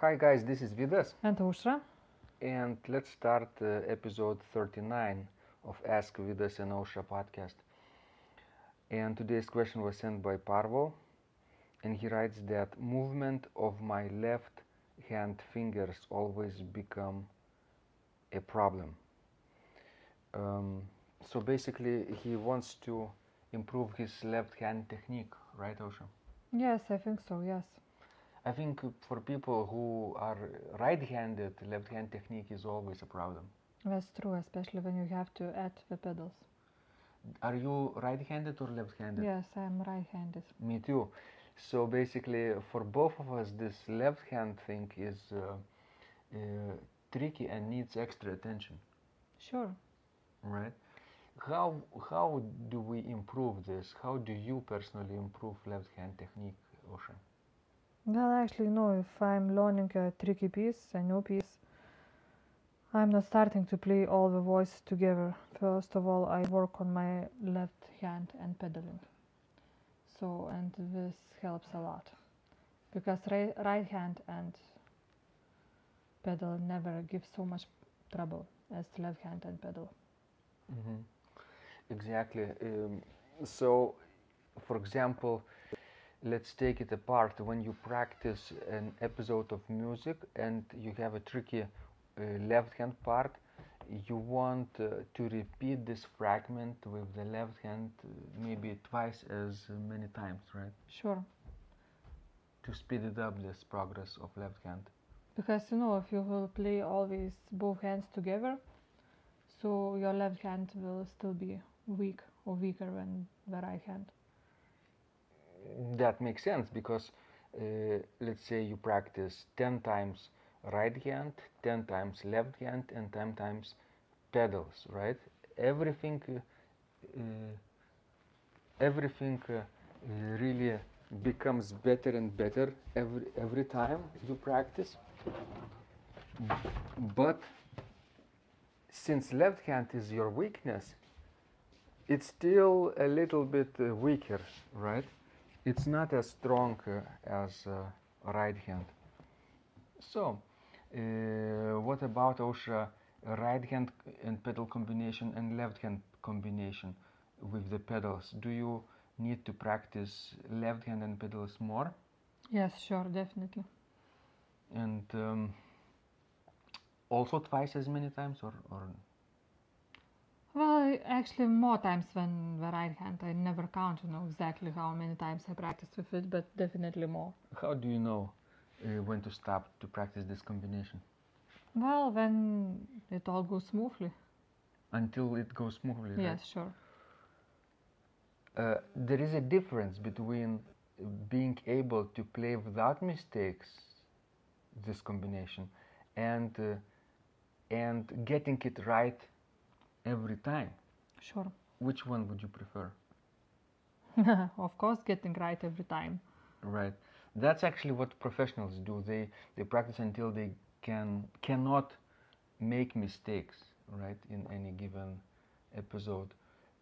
Hi guys, this is Vidas, And Aušra. and let's start uh, episode 39 of Ask Vidas and Ausra podcast. And today's question was sent by Parvo, and he writes that movement of my left hand fingers always become a problem. Um, so basically, he wants to improve his left hand technique, right, Ausra? Yes, I think so, yes. I think for people who are right-handed, left-hand technique is always a problem. That's true, especially when you have to add the pedals. Are you right-handed or left-handed? Yes, I'm right handed. Me too. So basically, for both of us, this left-hand thing is uh, uh, tricky and needs extra attention, Sure. right? How how do we improve this? How do you personally improve left-hand technique, Ausra? Well, actually, no, if I'm learning a tricky piece, a new piece, I'm not starting to play all the voices together. First of all, I work on my left hand and pedaling. So, and this helps a lot. Because right, right hand and pedal never give so much trouble as left hand and pedal. hmm Exactly. Um, so, for example, let's take it apart. When you practice an episode of music and you have a tricky uh, left hand part, you want uh, to repeat this fragment with the left hand uh, maybe twice as many times, right? Sure. To speed it up this progress of left hand. Because you know, if you will play always both hands together, so your left hand will still be weak or weaker than the right hand. That makes sense because uh, let's say you practice 10 times right hand, 10 times left hand, and 10 times pedals, right? Everything, uh, uh, everything uh, really becomes better and better every every time you practice. But since left hand is your weakness, it's still a little bit uh, weaker, right? It's not as strong uh, as uh, right hand. So, uh, what about Ausra right hand and pedal combination and left hand combination with the pedals? Do you need to practice left hand and pedals more? Yes, sure, definitely. And um, also twice as many times, or, or Well, actually, more times than the right hand. I never count, you know, exactly how many times I practiced with it, but definitely more. how do you know uh, when to stop to practice this combination? Well, when it all goes smoothly. Until it goes smoothly, right? Yes, sure. Uh, there is a difference between being able to play without mistakes this combination and uh, and getting it right every time Sure. which one would you prefer of course, getting right every time. right that's actually what professionals do they they practice until they can cannot make mistakes right in any given episode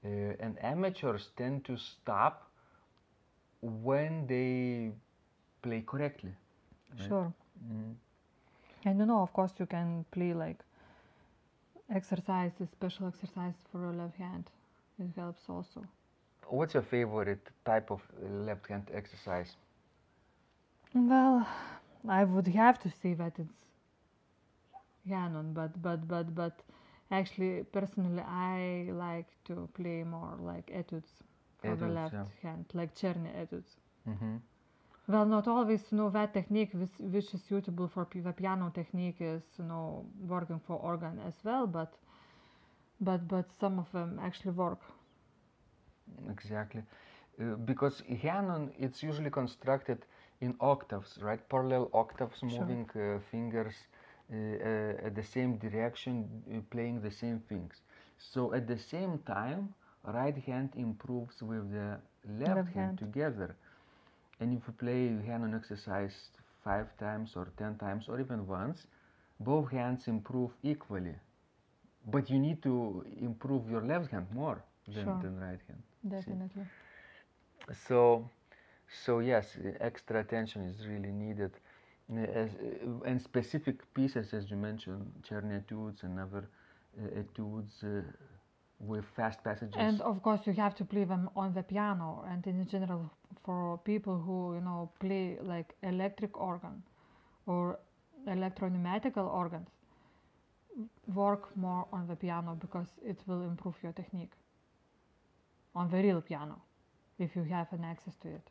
uh, and amateurs tend to stop when they play correctly right? Sure. Mhm. And you know, of course, you can play like exercises, special exercise for your left hand. It helps also. what's your favorite type of left hand exercise Well, I would have to say that it's Hanon, but but but but actually, personally, I like to play more like etudes for the left yeah. hand, like Czerny etudes. mm-hmm. Well, not always, you know, that technique which, which is suitable for the piano technique is, you know, working for organ as well, but but but some of them actually work. Exactly. Uh, because Hanon, it's usually constructed in octaves, right? Parallel octaves, Sure. moving uh, fingers uh, uh, at the same direction, uh, playing the same things. So at the same time, right hand improves with the left, Left hand, hand. together. And if you play Hanon exercise five times or ten times or even once, both hands improve equally. But you need to improve your left hand more than, Sure. than right hand. Definitely. So, so yes, uh, extra attention is really needed. as, uh, and specific pieces, as you mentioned, Czerny etudes and other uh, etudes uh, with fast passages. And of course, you have to play them on the piano. And in general, for people who you know play like electric organ or electro-pneumatical organs, work more on the piano because it will improve your technique on the real piano if you have an access to it.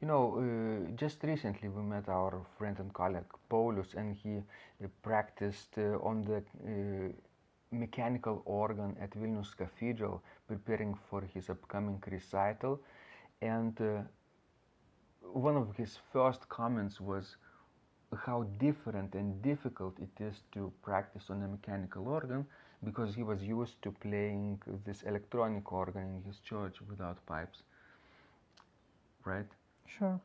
You know, uh, just recently we met our friend and colleague Paulus, and he uh, practiced uh, on the uh, mechanical organ at Vilnius Cathedral, preparing for his upcoming recital. And uh, one of his first comments was how different and difficult it is to practice on a mechanical organ because he was used to playing this electronic organ in his church without pipes. Right? Sure.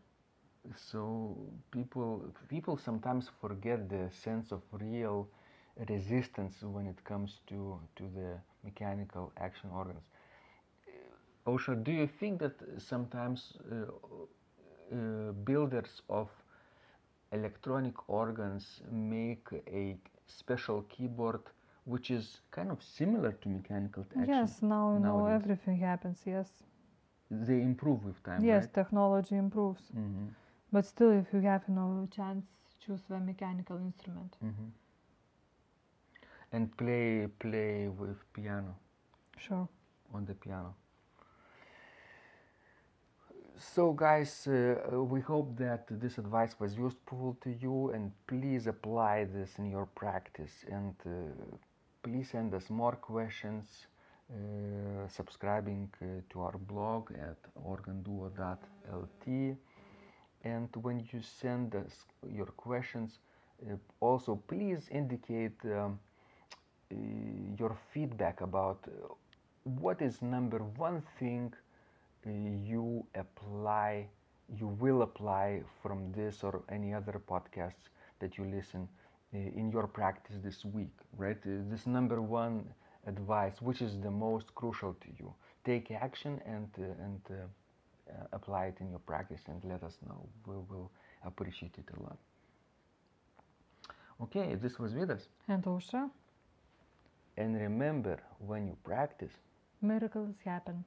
so people people sometimes forget the sense of real resistance when it comes to to the mechanical action organs Ausra, do you think that sometimes uh, uh, builders of electronic organs make a special keyboard which is kind of similar to mechanical action Yes, now you know everything happens. Yes. they improve with time yes, right? technology improves. hmm But still, if you have know chance, choose the mechanical instrument. hmm and play play with piano. Sure. on the piano. So guys uh, we hope that this advice was useful to you and please apply this in your practice. And uh, please send us more questions uh, subscribing uh, to our blog at organduo.lt and when you send us your questions uh, also please indicate um, uh, your feedback about uh, what is number one thing uh, you apply you will apply from this or any other podcasts that you listen uh, in your practice this week right? Uh, this number one advice which is the most crucial to you. Take action and uh, and uh, uh, apply it in your practice and let us know. We will appreciate it a lot. Okay this was Vidas. And Ausra, and remember when you practice miracles happen.